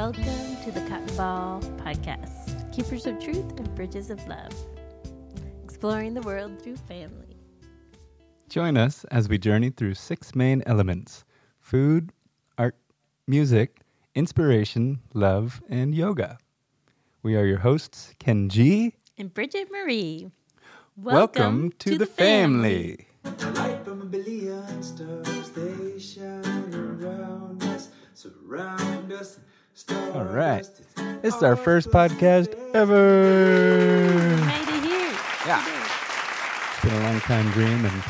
Welcome to the KOT & BOL Podcast, Keepers of Truth and Bridges of Love, exploring the world through family. Join us as we journey through six main elements food, art, music, inspiration, love, and yoga. We are your hosts, Ken G. And Bridgette Marie. Welcome, to, the, family. Light from a billion stars, they shine around us, surround us. All right. This is our first podcast ever. Made it here. Yeah. It's been a long time dream and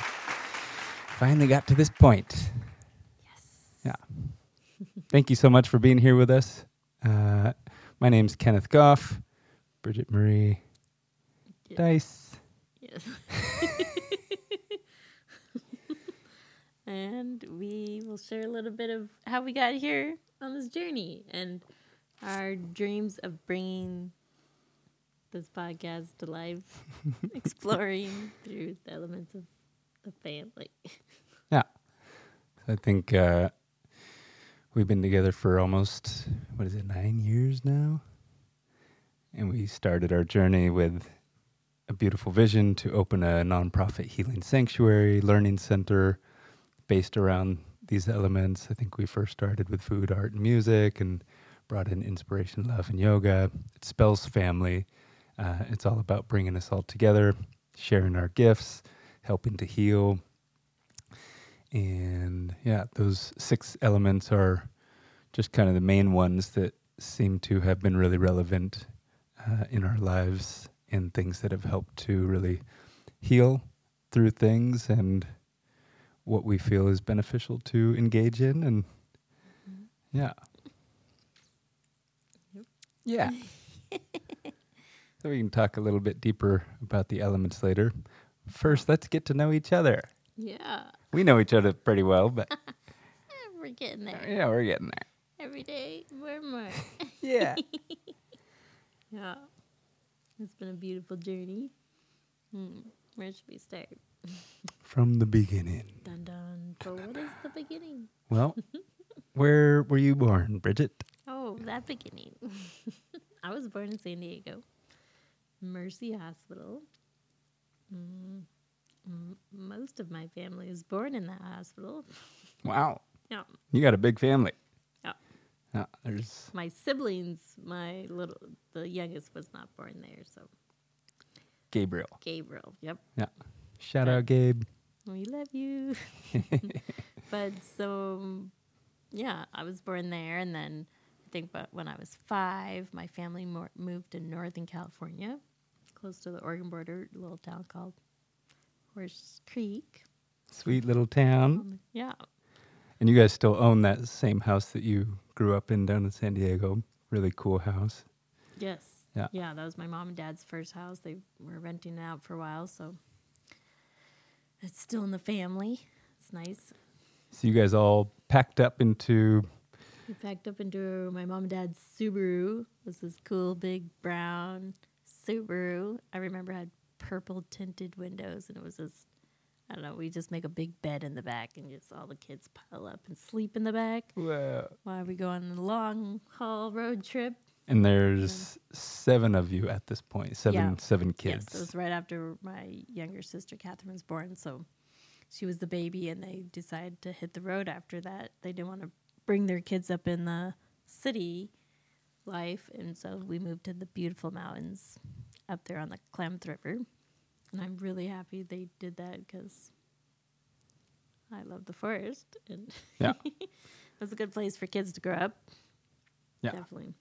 finally got to this point. Yes. Yeah. Thank you so much for being here with us. Uh, my name's Kenneth Goff, Bridgette Marie Yeah. Dice. Yes. and we will share a little bit of how we got here on this journey and our dreams of bringing this podcast to life, exploring through the elements of the family. Yeah. I think uh, we've been together for almost, what is it, nine years now? And we started our journey with a beautiful vision to open a nonprofit healing sanctuary, learning center based around these elements. I think we first started with food, art, and music and brought in inspiration, love, and yoga. It spells family. Uh, it's all about bringing us all together, sharing our gifts, helping to heal. And yeah, those six elements are just kind of the main ones that seem to have been really relevant uh, in our lives and things that have helped to really heal through things and what we feel is beneficial to engage in. And yeah. Yep. Yeah. so we can talk a little bit deeper about the elements later. First, let's get to know each other. Yeah. We know each other pretty well, but We're getting there. yeah, we're getting there. Every day, more and more. Yeah. yeah. It's been a beautiful journey. Hmm. Where should we start? From the beginning. Dun dun. So what is the beginning? Well, where were you born, Bridgette? Oh, that beginning. I was born in San Diego, Mercy Hospital. Mm, m- most of my family is born in that hospital. Wow. Yeah, You got a big family. yeah. Yeah, there's My siblings, my little, the youngest was not born there. So Gabriel. Gabriel. Yep. Yeah. Shout out, Gabe. We love you. but so, yeah, I was born there. And then I think but when I was five, my family mo- moved to Northern California, close to the Oregon border, a little town called Horse Creek. Sweet little town. Um, yeah. And you guys still own that same house that you grew up in down in San Diego. Really cool house. Yes. Yeah. Yeah, that was my mom and dad's first house. They were renting it out for a while. So it's still in the family. It's nice. So you guys all packed up into We packed up into my mom and dad's Subaru. It was this cool big brown Subaru. I remember it had purple tinted windows and it was just I don't know, we just make a big bed in the back and just all the kids pile up and sleep in the back Whoa. while we go on a long haul road trip. And there's seven of you at this point. Seven Yeah. seven kids. Yes, it was right after my younger sister Catherine was born, so she was the baby, and they decided to hit the road after that. They didn't want to bring their kids up in the city life, and so we moved to the beautiful mountains up there on the Klamath River. And I'm really happy they did that because I love the forest, and Yeah. it was a good place for kids to grow up. Yeah. Definitely.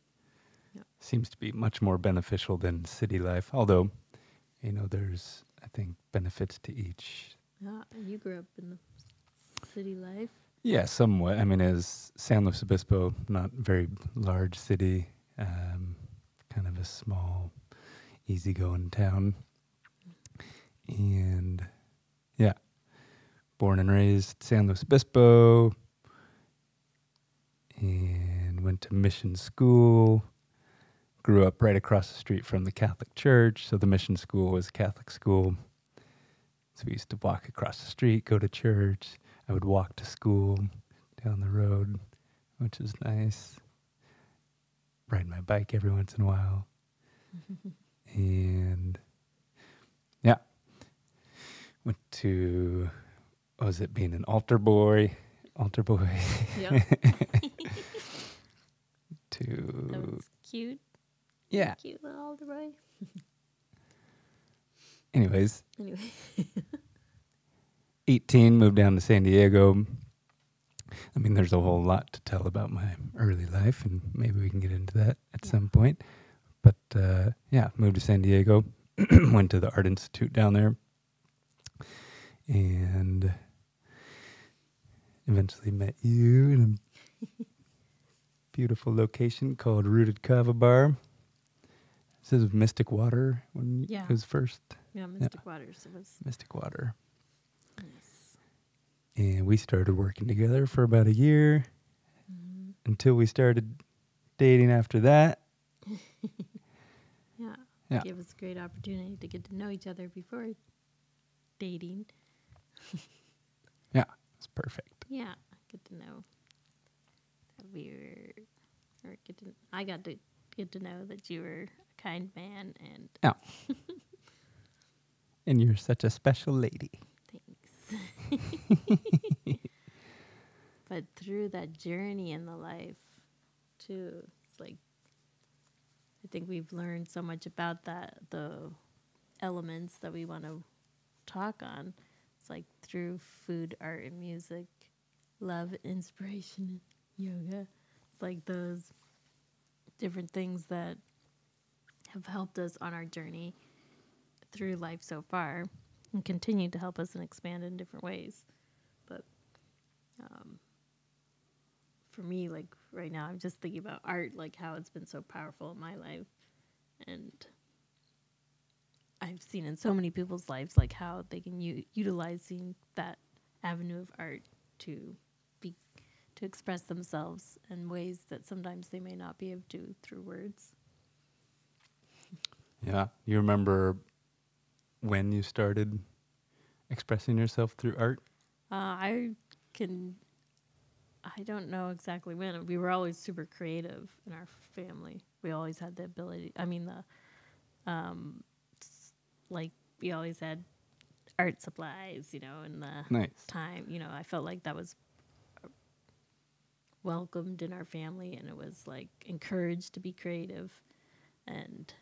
Seems to be much more beneficial than city life. Although, you know, there's I think benefits to each. Yeah, you grew up in the city life. Yeah, somewhat. I mean, as San Luis Obispo, not very large city, um, kind of a small, easygoing town. And yeah, born and raised San Luis Obispo, and went to mission school. Grew up right across the street from the Catholic Church, so the mission school was a Catholic school. So we used to walk across the street, go to church. I would walk to school down the road, which is nice. ride my bike every once in a while. and yeah, went to, what was it, being an altar boy? Altar boy. Yep. to, that was cute. Yeah. Cute little. Anyways, Anyway. 18, moved down to San Diego. I mean, there's a whole lot to tell about my early life, and maybe we can get into that at Yeah. some point. But uh, yeah, moved to San Diego, went to the Art Institute down there, and eventually met you in a beautiful location called Rooted Kava Bar. This is Mystic Water when Yeah. it was first Yeah, Mystic Waters. It was Mystic Water. Yes. And we started working together for about a year Mhm. until we started dating after that. Yeah. Yeah. Gave us a great opportunity to get to know each other before dating. Yeah, it's perfect. Yeah. Get to know that we were, or get to, I got to get to know that you were kind man and Yeah. Oh. and you're such a special lady. Thanks. but through that journey in the life, too, it's like I think we've learned so much about that the elements that we want to talk on. It's like through food, art, and music, love, inspiration, yoga. It's like those different things that have helped us on our journey through life so far and continue to help us and expand in different ways. But um, for me, like right now, I'm just thinking about art, like how it's been so powerful in my life. And I've seen in so many people's lives, like how they can u- utilizing that avenue of art to be to express themselves in ways that sometimes they may not be able to through words. Yeah. You remember when you started expressing yourself through art? Uh, I can. I don't know exactly when. We were always super creative in our family. We always had the ability. I mean, the, um, like we always had art supplies, you know, and the Nice. time. You know, I felt like that was welcomed in our family, and it was like encouraged to be creative. And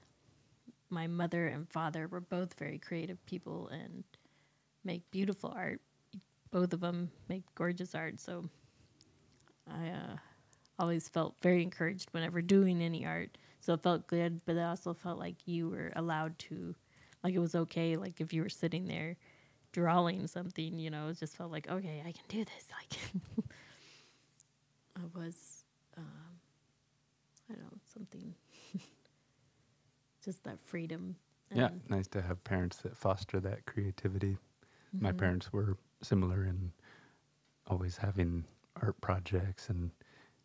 my mother and father were both very creative people and make beautiful art. Both of them make gorgeous art. So I uh, always felt very encouraged whenever doing any art. So it felt good, but I also felt like you were allowed to, like it was okay. Like if you were sitting there drawing something, you know, it just felt like, okay, I can do this. Like I was, um, I don't know, something, just that freedom. Yeah. Nice to have parents that foster that creativity. My Mhm. parents were similar in always having art projects and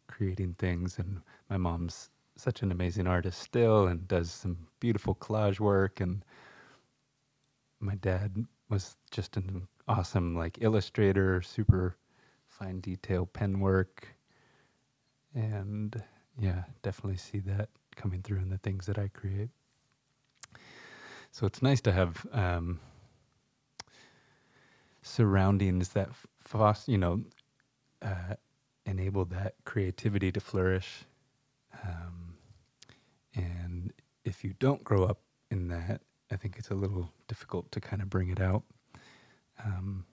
creating things. And my mom's such an amazing artist still and does some beautiful collage work. And my dad was just an awesome like illustrator, super fine detail pen work. And yeah, definitely see that coming through in the things that I create. So it's nice to have um, surroundings that foster, you know, uh, enable that creativity to flourish. Um, and if you don't grow up in that, I think it's a little difficult to kind of bring it out. Um,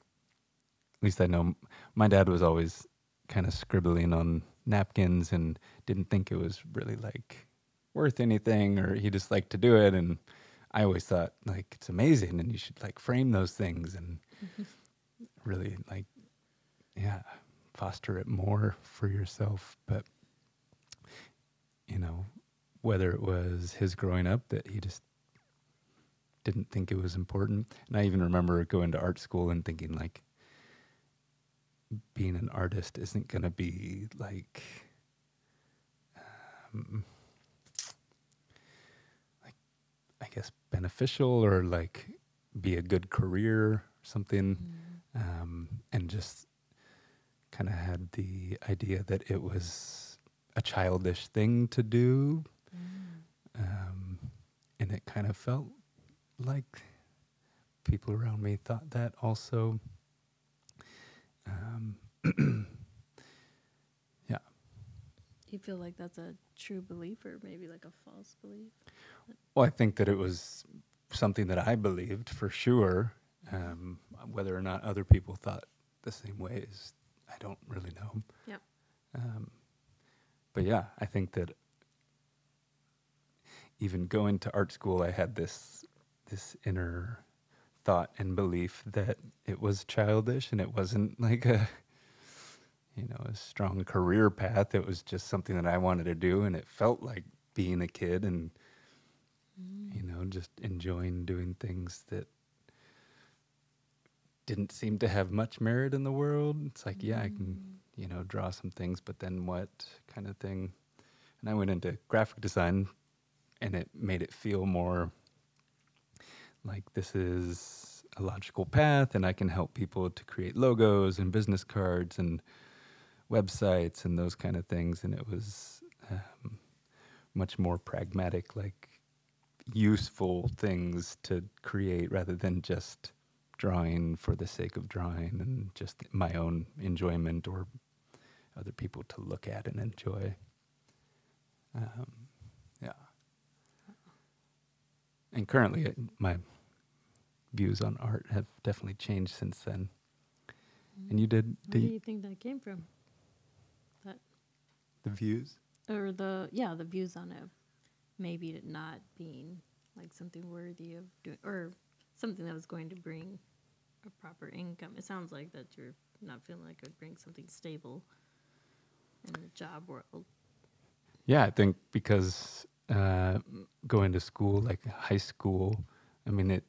at least I know my dad was always kind of scribbling on napkins and didn't think it was really like worth anything, or he just liked to do it. And I always thought like it's amazing, and you should like frame those things and really like yeah foster it more for yourself. But you know whether it was his growing up that he just didn't think it was important. And i even remember going to art school and thinking like being an artist isn't going to be like um, like i guess beneficial or like be a good career or something um, and just kind of had the idea that it was a childish thing to do. Um, and it kind of felt like people around me thought that also. Um. You feel like that's a true belief or maybe like a false belief? Well, I think that it was something that I believed for sure. Um, whether or not other people thought the same way is, I don't really know. Yep. Um, but yeah, I think that even going to art school, I had this this inner thought and belief that it was childish and it wasn't like a you know a strong career path. It was just something that I wanted to do, and it felt like being a kid and you know just enjoying doing things that didn't seem to have much merit in the world. It's like, yeah, I can, mm. you know, draw some things, but then what kind of thing? And I went into graphic design and it made it feel more like this is a logical path and I can help people to create logos and business cards and websites and those kind of things. And it was um, much more pragmatic, like useful things to create rather than just drawing for the sake of drawing and just my own enjoyment or other people to look at and enjoy. Um, yeah. And currently, uh, my views on art have definitely changed since then. And you did, Where did do you- you think that came from? The views? or the yeah the views on it maybe it not being like something worthy of doing or something that was going to bring a proper income. It sounds like that you're not feeling like it would bring something stable in the job world. Yeah, I think because uh, going to school, like high school, I mean it.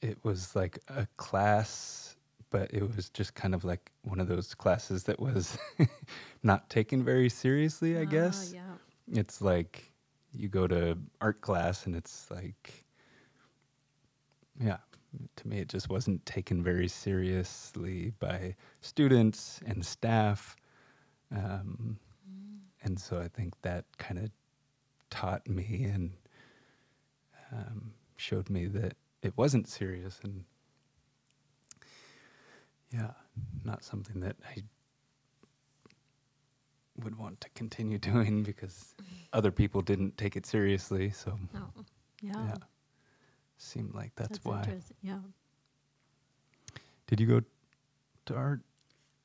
It was like a class, but it was just kind of like one of those classes that was not taken very seriously. I Ah, guess yeah. it's like you go to art class, and it's like, yeah. To me, it just wasn't taken very seriously by students and staff. Um, and so I think that kind of taught me and um, showed me that it wasn't serious and yeah, not something that I would want to continue doing because other people didn't take it seriously. So Oh, yeah. yeah, seemed like that's, why. Yeah. Did you go to art?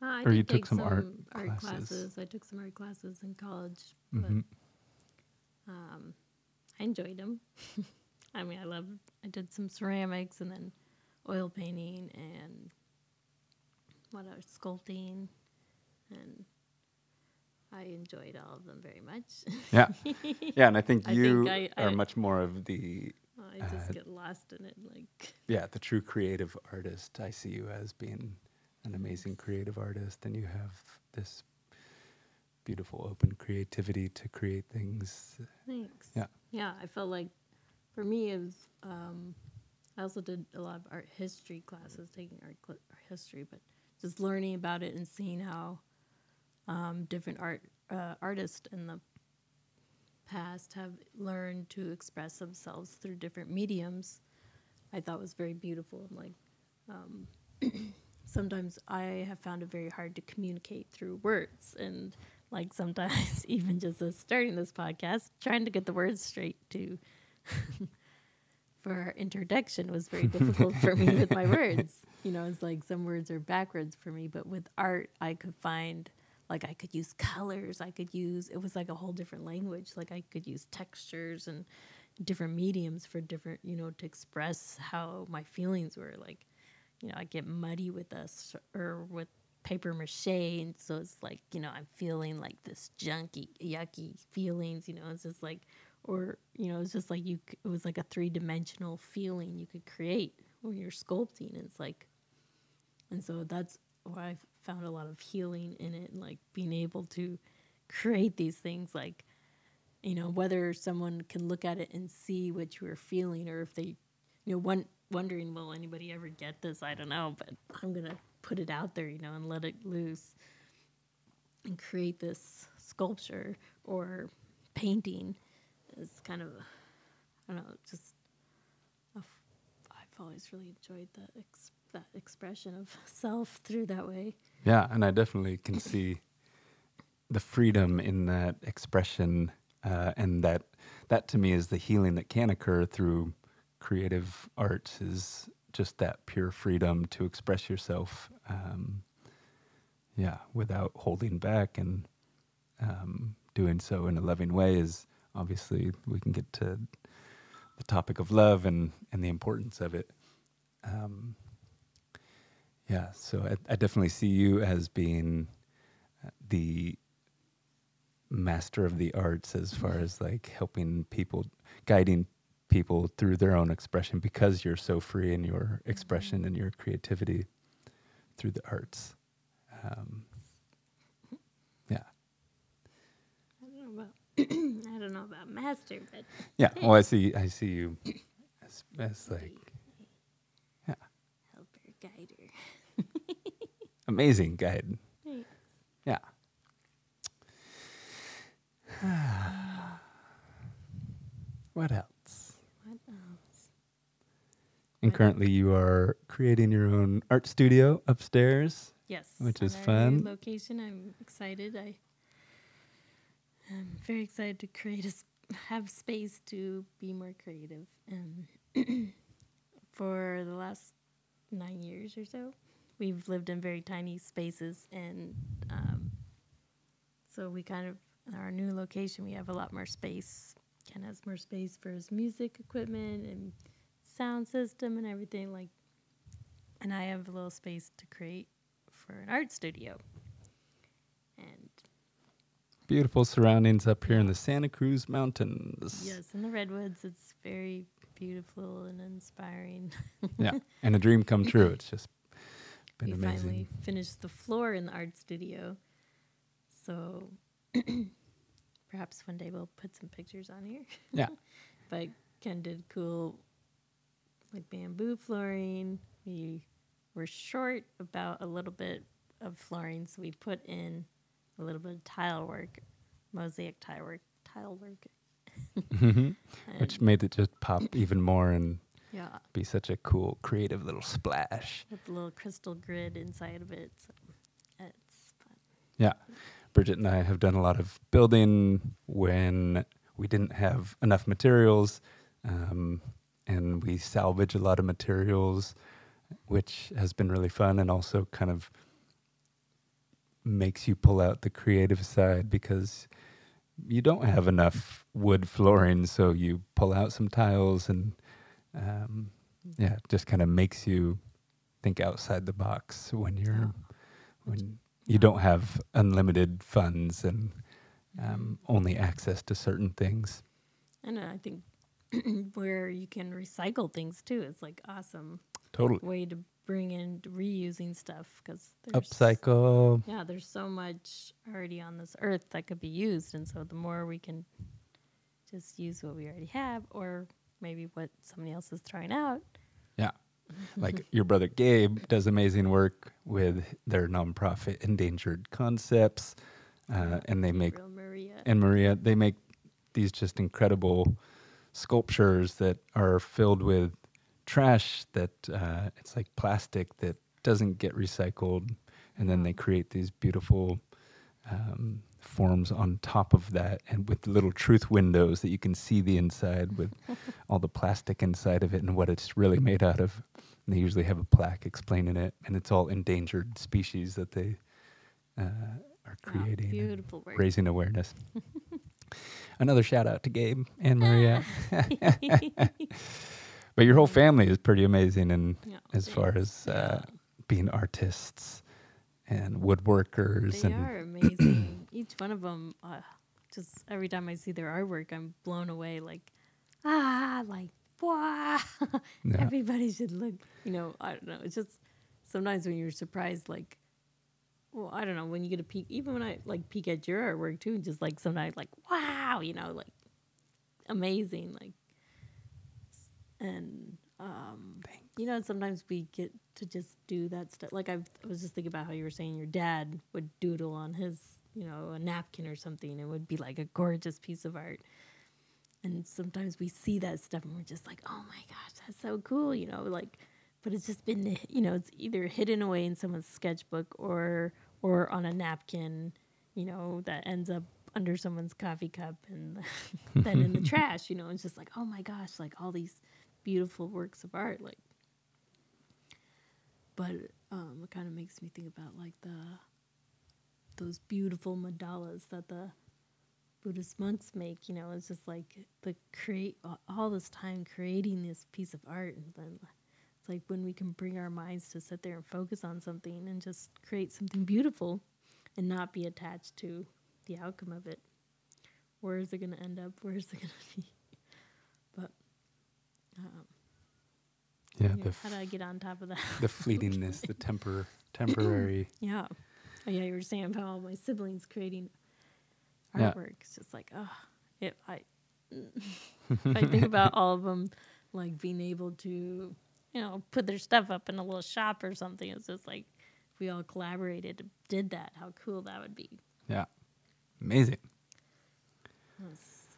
Uh, I Or you took take some art art classes. classes. I took some art classes in college, but hmm um, I enjoyed them. I mean, I love. I did some ceramics and then oil painting and what else? Sculpting, and I enjoyed all of them very much. Yeah, yeah, and I think I you think I- are I- much more of the I just Uh, get lost in it. Like, yeah, the true creative artist. I see you as being an amazing creative artist, and you have this beautiful, open creativity to create things. thanks. Yeah. Yeah, I felt like for me it was. Um, I also did a lot of art history classes, taking art, cl- art history, but just learning about it and seeing how um, different art uh, artists in the past have learned to express themselves through different mediums. I thought was very beautiful. And like, um, sometimes I have found it very hard to communicate through words, and like sometimes even just starting this podcast, trying to get the words straight to for our introduction was very difficult for me with my words. You know, it's like some words are backwards for me, but with art, I could find like I could use colors, I could use it was like a whole different language. Like I could use textures and different mediums for different, you know, to express how my feelings were. Like, you know, I get muddy with us or with paper mache, and so it's like, you know, I'm feeling like this junky, yucky feelings. You know, it's just like or you know it's just like you it was like a three-dimensional feeling you could create when you're sculpting. It's like and so that's why i found a lot of healing in it and like being able to create these things like you know whether someone can look at it and see what you were feeling or if they you know one wondering will anybody ever get this? I don't know but i'm gonna put it out there you know and let it loose and create this sculpture or painting is kind of, I don't know, just, I've always really enjoyed that, ex- that expression of self through that way. Yeah, and I definitely can see the freedom in that expression, uh, and that that to me is the healing that can occur through creative arts. Is just that pure freedom to express yourself, um, yeah, without holding back and um, doing so in a loving way. Is obviously we can get to the topic of love and and the importance of it. Um, yeah, so I, I definitely see you as being uh, the master of the arts as far as like helping people, guiding people through their own expression because you're so free in your expression and your creativity through the arts. Um, yeah, I don't know about, I don't know about master, but yeah. Well, I see. I see you as, as like yeah, helper, guider. amazing guide. Thanks. Yeah. what else? What else? And What- currently, you are creating your own art studio upstairs. Yes, Which is fun. Location. I'm excited. I am very excited to create a s- have space to be more creative. And for the last nine years or so, we've lived in very tiny spaces, and um, so we kind of in our new location we have a lot more space. Ken has more space for his music equipment and sound system and everything like and I have a little space to create for an art studio. Beautiful surroundings up here in the Santa Cruz Mountains. yes, in the redwoods, it's very beautiful and inspiring. yeah, and a dream come true. It's just been amazing. we amazing. finally finished the floor in the art studio, so perhaps one day we'll put some pictures on here. Yeah. but Ken did cool, like bamboo flooring. We were short about a little bit of flooring, so we put in a little bit of tile work, mosaic tile work, tile work. Mhm. Which made it just pop even more and yeah, be such a cool, creative little splash. with a little crystal grid inside of it. So it's fun. Yeah. Bridgette and I have done a lot of building when we didn't have enough materials. Um, and we salvage a lot of materials, which has been really fun and also kind of makes you pull out the creative side because you don't have enough wood flooring. So you pull out some tiles and, um, yeah, it just kind of makes you think outside the box when you're when you don't have unlimited funds and um, only access to certain things. And I think where you can recycle things too is like awesome Totally. way to bring in reusing stuff because there's Upcycle. yeah there's so much already on this earth that could be used and so the more we can just use what we already have or maybe what somebody else is throwing out Yeah. Like your brother Gabe does amazing work with their nonprofit Endangered Concepts. Uh, and they make, Real Maria and Maria, they make these just incredible sculptures that are filled with trash that uh, it's like plastic that doesn't get recycled. And then they create these beautiful um, forms on top of that and with little truth windows that you can see the inside with all the plastic inside of it and what it's really made out of. And they usually have a plaque explaining it, and it's all endangered species that they uh, are creating, work raising awareness. Another shout out to Gabe and Maria. but your whole family is pretty amazing, and Yeah, as far as uh, Yeah. being artists and woodworkers they and are amazing each one of them uh, just every time i see their artwork i'm blown away like ah like wow Yeah. everybody should look you know i don't know it's just sometimes when you're surprised like well i don't know when you get a peek even when i like peek at your artwork too just like sometimes like wow you know like amazing like and um you know sometimes we get to just do that stuff like I've, i was just thinking about how you were saying your dad would doodle on his you know, a napkin or something. It would be like a gorgeous piece of art. And sometimes we see that stuff and we're just like, oh my gosh, that's so cool, you know, like, but it's just been, you know, it's either hidden away in someone's sketchbook or, or on a napkin, you know, that ends up under someone's coffee cup and then in the trash, you know, it's just like, oh my gosh, like all these beautiful works of art, like, but um, it kind of makes me think about like the those beautiful mandalas that the Buddhist monks make. You know, it's just like the create all this time creating this piece of art, and then it's like when we can bring our minds to sit there and focus on something and just create something beautiful, and not be attached to the outcome of it. Where is it going to end up? Where is it going to be? But um, Yeah, yeah, how do I get on top of that? the fleetingness, the temper, temporary. Yeah. Oh, yeah, you were saying about all my siblings creating Yeah. artwork. It's just like, oh, if I, I think about all of them, like being able to, you know, put their stuff up in a little shop or something. It's just like, if we all collaborated, did that, how cool that would be. Yeah, amazing. That's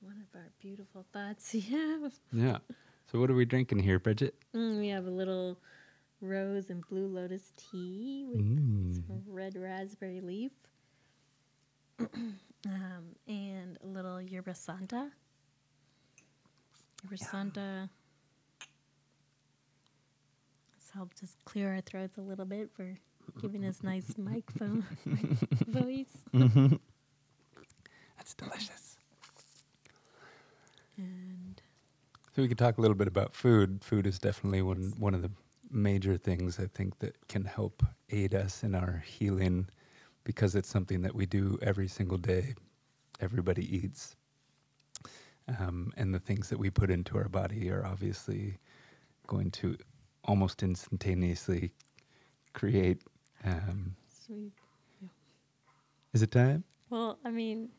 one of our beautiful thoughts. Yeah. Yeah. So what are we drinking here, Bridgette? Mm, we have a little rose and blue lotus tea with Mm. some red raspberry leaf, um, and a little yerba santa. Yerba santa has helped us clear our throats a little bit for giving us nice microphone voice. That's delicious. So we could talk a little bit about food. Food is definitely one one of the major things I think that can help aid us in our healing because it's something that we do every single day. Everybody eats. Um, and the things that we put into our body are obviously going to almost instantaneously create. Um, sweet. is it time? Well, I mean,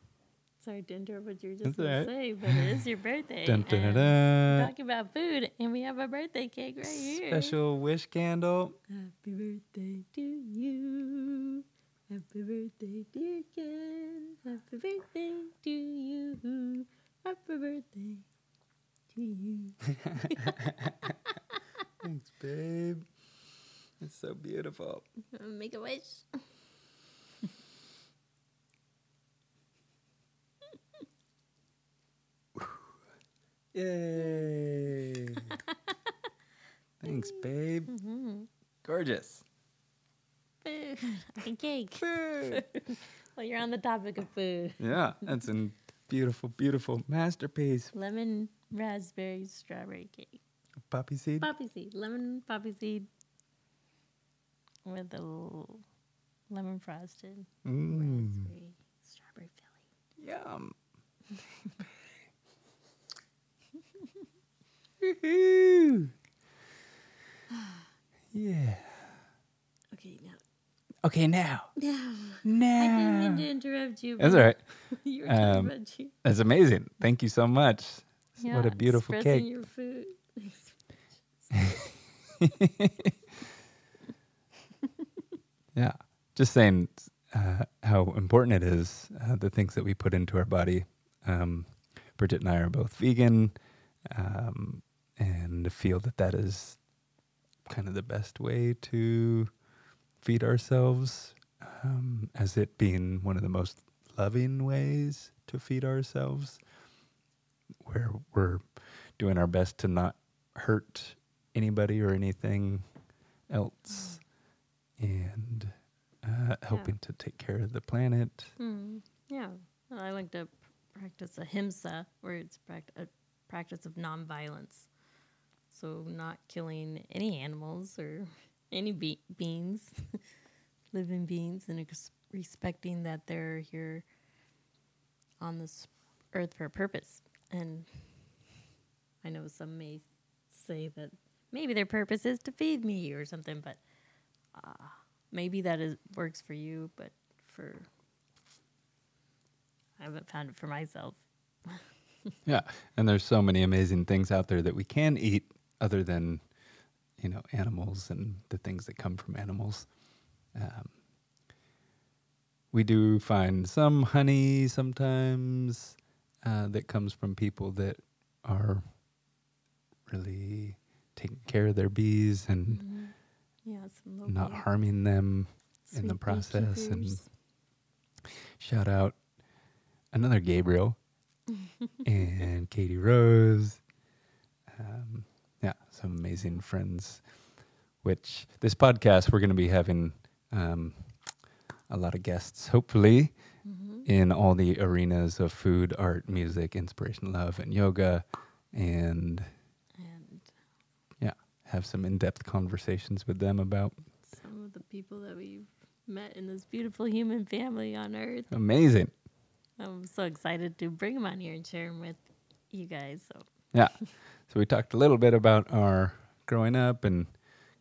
sorry to interrupt what you were just going all to say, but it is your birthday. Dun, dun, dun. talking about food, and we have a birthday cake right here. Special wish candle. Happy birthday to you. Happy birthday, dear Ken. Happy birthday to you. Happy birthday to you. Thanks, babe. It's so beautiful. Make a wish. Yay! Thanks, babe. Gorgeous. Food. A cake. Food. Well, you're on the topic of food. yeah, that's a beautiful, beautiful masterpiece. Lemon, raspberry, strawberry cake. Poppy seed. Poppy seed. Lemon poppy seed with a little lemon frosted Mm. raspberry strawberry filling. Yum. Woohoo. yeah. Okay, now. Okay, now. Now. I didn't mean to interrupt you. That's all right. you were talking Um, about you. That's amazing. Thank you so much. what a beautiful expressing cake. your food. Yeah. Just saying uh, how important it is, uh, the things that we put into our body. Um, Bridgette and I are both vegan um, and feel that that is kind of the best way to feed ourselves, um, as it being one of the most loving ways to feed ourselves, where we're doing our best to not hurt anybody or anything else and uh, helping to take care of the planet. Hmm. Yeah. I like to practice ahimsa, where it's a practice of nonviolence. So, not killing any animals or any be- beings, living beings, and ex- respecting that they're here on this earth for a purpose. And I know some may say that maybe their purpose is to feed me or something, but uh, maybe that is works for you, but for I haven't found it for myself. Yeah, and there's so many amazing things out there that we can eat other than, you know, animals and the things that come from animals. Um, we do find some honey sometimes uh, that comes from people that are really taking care of their bees and Mhm. Yeah, some not harming them in the process and shout out another Gabriel and Katie Rose. Um, some amazing friends. Which this podcast we're going to be having um, a lot of guests, hopefully, Mhm. in all the arenas of food, art, music, inspiration, love, and yoga, and and yeah, have some in-depth conversations with them about some of the people that we've met in this beautiful human family on Earth. amazing. I'm so excited to bring them on here and share them with you guys. So Yeah. So we talked a little bit about our growing up and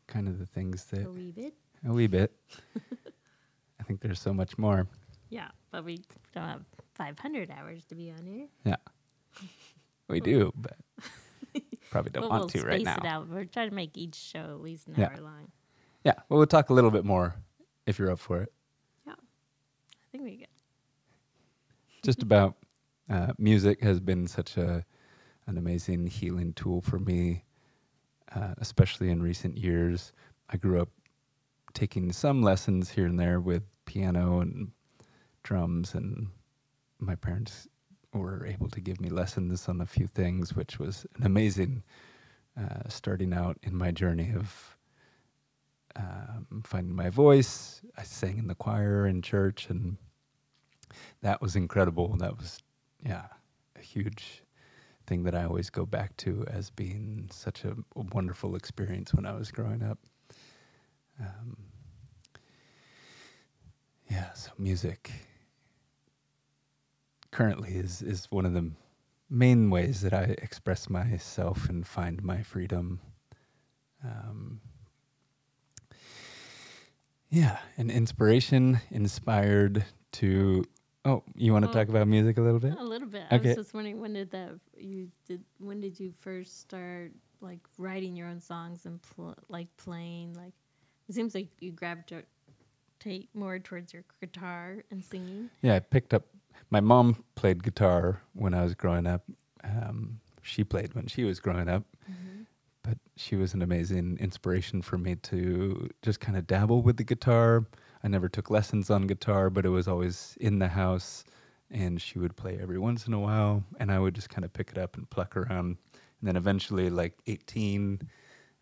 kind of the things that a wee bit, a wee bit. I think there's so much more. yeah, but we don't have 500 hours to be on here. Yeah. We do, but probably don't want we'll to right now. it out. We're trying to make each show at least an Yeah. hour long. Yeah. Well, we'll talk a little bit more if you're up for it. Yeah, I think we get Just about uh, music has been such a an amazing healing tool for me, uh, especially in recent years. I grew up taking some lessons here and there with piano and drums, and my parents were able to give me lessons on a few things, which was an amazing uh, starting out in my journey of um, finding my voice. I sang in the choir in church, and that was incredible. That was, yeah, a huge thing that I always go back to as being such a, wonderful experience when I was growing up. Um, yeah, so music currently is is one of the main ways that I express myself and find my freedom. Um, yeah, and inspiration inspired to. Oh, you want to Oh. talk about music a little bit? a little bit. Okay. I was just wondering when did that you did when did you first start like writing your own songs and pl- like playing like it seems like you gravitate more towards your guitar and singing. Yeah, I picked up. My mom played guitar when I was growing up. Um, she played when she was growing up, but she was an amazing inspiration for me to just kind of dabble with the guitar. I never took lessons on guitar, but it was always in the house, and she would play every once in a while, and I would just kind of pick it up and pluck around. And then eventually, like 18,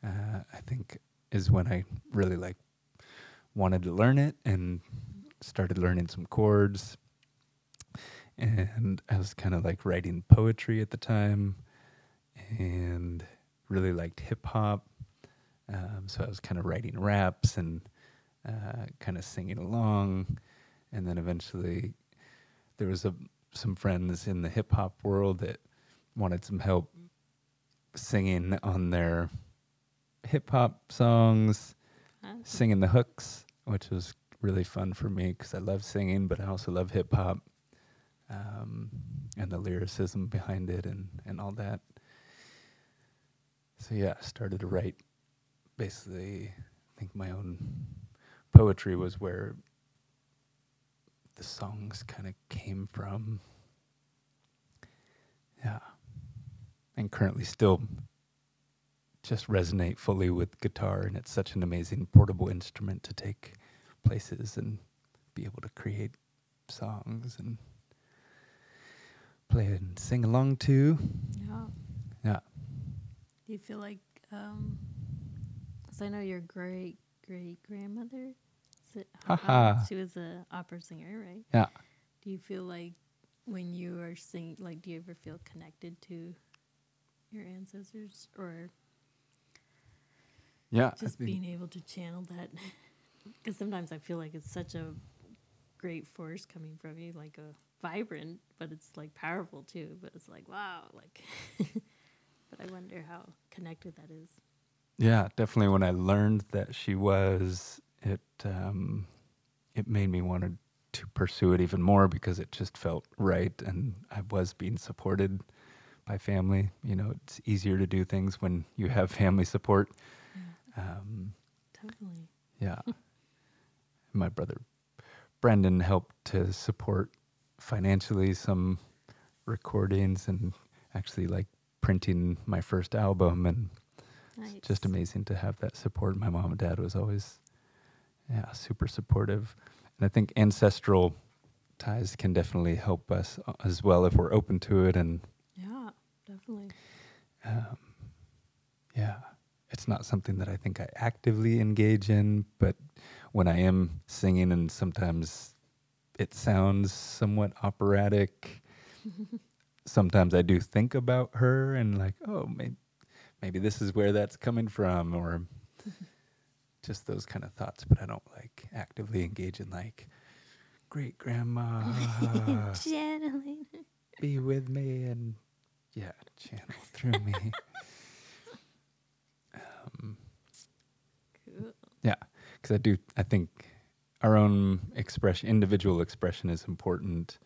uh, I think is when I really like wanted to learn it and started learning some chords. And I was kind of like writing poetry at the time and really liked hip hop. Um, so I was kind of writing raps and uh, kind of singing along. And then eventually there was a, some friends in the hip hop world that wanted some help singing on their hip hop songs Uh, singing the hooks, which was really fun for me because I love singing, but I also love hip hop um, and the lyricism behind it and, and all that. So yeah, started to write. Basically, I think my own poetry was where the songs kind of came from. Yeah, and currently still just resonate fully with guitar and it's such an amazing portable instrument to take places and be able to create songs and play and sing along to. yeah. Yeah. Do you feel like um 'cause I know your great great grandmother Haha. she was a opera singer, right? Yeah. Do you feel like when you are singing, like, do you ever feel connected to your ancestors, or Yeah. Just being able to channel that? Because sometimes I feel like it's such a great force coming from you, like a vibrant, but it's like powerful too. But it's like wow, like. but I wonder how connected that is. Yeah, definitely. When I learned that she was, it um, it made me want to, pursue it even more because it just felt right, and I was being supported by family. You know, it's easier to do things when you have family support. Um, Totally. yeah, my brother Brendan helped to support financially some recordings and actually like printing my first album and Nice. it's just amazing to have that support. My mom and dad was always yeah, super supportive. And I think ancestral ties can definitely help us uh, as well if we're open to it and Yeah, definitely. um, yeah, it's not something that I think I actively engage in, but when I am singing and sometimes it sounds somewhat operatic, sometimes I do think about her and like, oh, maybe, maybe this is where that's coming from, or just those kind of thoughts. But I don't like actively engage in like, great grandma, Channeling. be with me and yeah, channel through me. um, Cool. yeah, because I do. I think our own expression, individual expression, is important,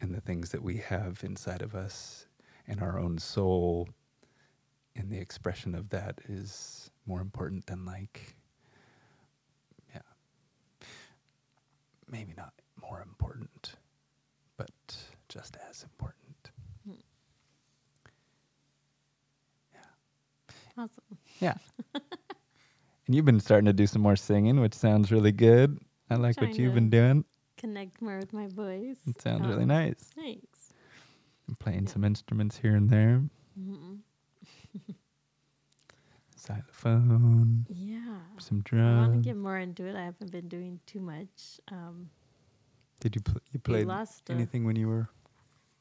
and the things that we have inside of us and our own soul, and the expression of that is more important than like, maybe not more important, but just as important. Yeah. Awesome. Yeah. and you've been starting to do some more singing, which sounds really good. I like what you've been doing. Connect more with my voice. It sounds really Um, nice. Thanks. I'm playing yeah. some instruments here and there. Mhm. Xylophone, Yeah. some drums. I want to get more into it. I haven't been doing too much. Um, Did you pl- you played anything when you were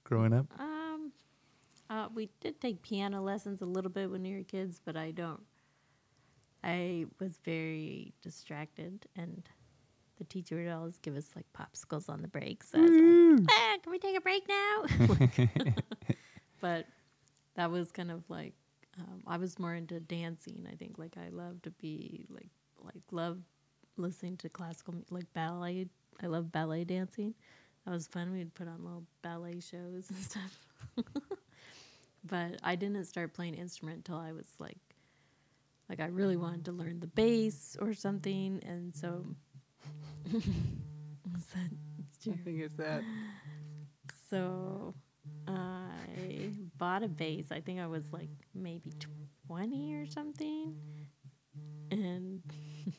growing up? Um, uh, we did take piano lessons a little bit when we were kids, but I don't. I was very distracted, and the teacher would always give us like popsicles on the breaks. So I was like, ah, "Can we take a break now?" but that was kind of like um, I was more into dancing. I think like I love to be like like love listening to classical like ballet. I love ballet dancing. That was fun. We'd put on little ballet shows and stuff. but I didn't start playing instrument until I was like like I really wanted to learn the bass or something and so What's that? Jerry. think it's that. So I bought a vase. I think I was like maybe 20 or something. And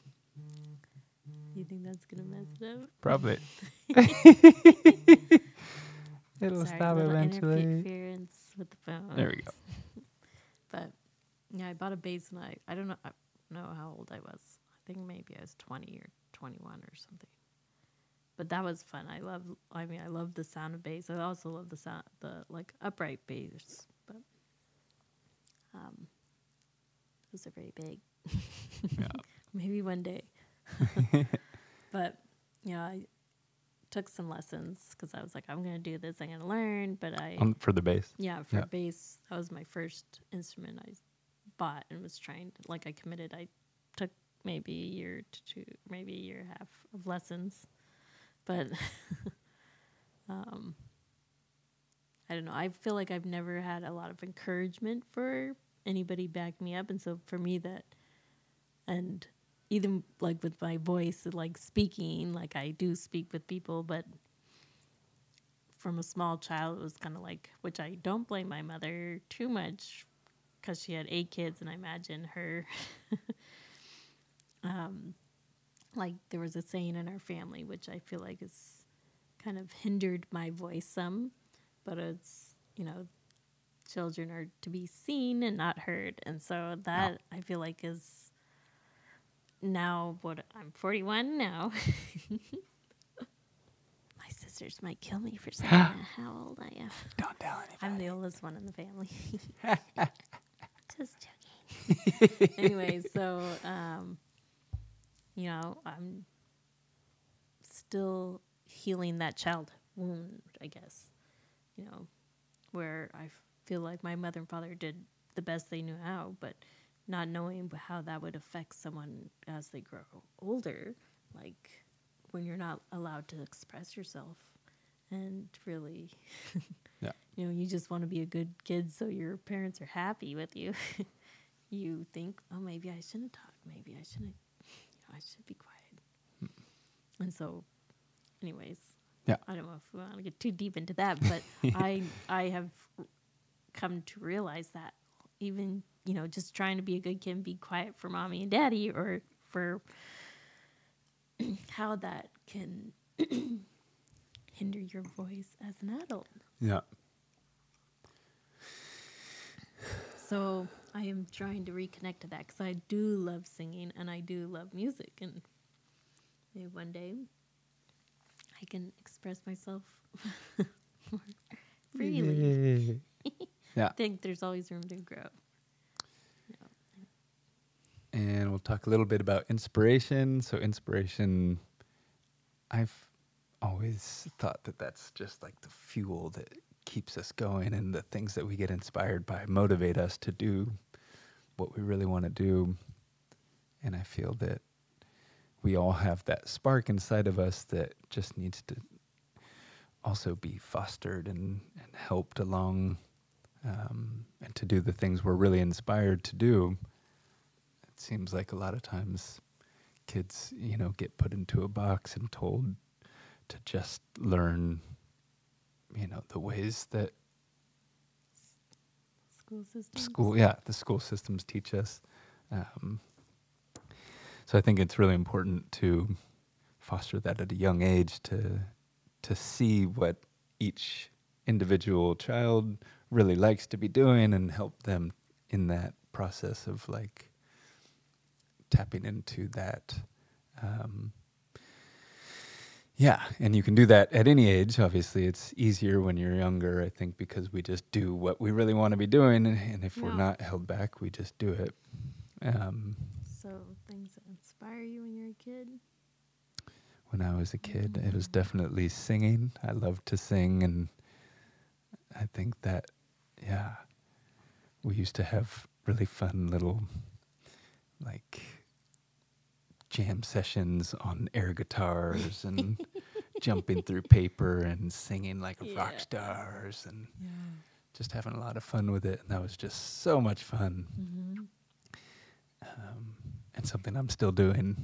you think that's going to mess it up? Probably. It'll Sorry, stop eventually. interference with the phone. There we go. But yeah, I bought a bass and I, I don't know, I don't know how old I was. I think maybe I was 20 or 21 or something. But that was fun. I love, I mean, I love the sound of bass. I also love the sound, the like upright bass. But um, those are very big. Yeah. Maybe one day. but yeah, I took some lessons because I was like, I'm gonna do this. I'm gonna learn. But I On, for the bass. yeah, for Yeah. bass, that was my first instrument I bought and was trying to, like, I committed. I took maybe a year to two, maybe a year and a half of lessons. But, um, I don't know. I feel like I've never had a lot of encouragement for anybody back me up. And so for me, that, and even like with my voice, like speaking, like I do speak with people, but from a small child, it was kind of like, which I don't blame my mother too much because she had eight kids, and I imagine her. um, like there was a saying in our family, which I feel like is kind of hindered my voice some, but it's you know, children are to be seen and not heard, and so that I feel like is now what I'm 41 now. My sisters might kill me for saying that, how old I am. Don't tell anybody. I'm the oldest one in the family. Just joking. anyway, so um, you know, I'm still healing that child wound, I guess. You know, where I feel like my mother and father did the best they knew how, but not knowing how that would affect someone as they grow older, like when you're not allowed to express yourself and really Yeah. you know, you just want to be a good kid so your parents are happy with you. you think, oh, maybe I shouldn't talk. Maybe I shouldn't, I should be quiet. And so anyways. Yeah. I don't know if we want to get too deep into that, but I I have come to realize that even you know just trying to be a good kid, and be quiet for mommy and daddy, or for how that can hinder your voice as an adult. Yeah. So I am trying to reconnect to that because I do love singing and I do love music, and maybe one day I can express myself more freely. yeah. I think there's always room to grow. And we'll talk a little bit about inspiration. So, inspiration, I've always thought that that's just like the fuel that keeps us going, and the things that we get inspired by motivate us to do what we really want to do. And I feel that we all have that spark inside of us that just needs to also be fostered and, and helped along um, and to do the things we're really inspired to do it seems like a lot of times kids, you know, get put into a box and told to just learn, you know, the ways that School system. school, yeah, the school systems teach us. Um, so I think it's really important to foster that at a young age to to see what each individual child really likes to be doing and help them in that process of like tapping into that. Um, yeah, and you can do that at any age. Obviously, it's easier when you're younger, I think, because we just do what we really want to be doing. And if we're not held back, we just do it. Um, So things that inspire you when you're a kid. when I was a kid, it was definitely singing. I loved to sing. And I think that, yeah, we used to have really fun little, like, jam sessions on air guitars and jumping through paper and singing like rock stars and Yeah. just having a lot of fun with it. And that was just so much fun. Mm-hmm. Um, and something I'm still doing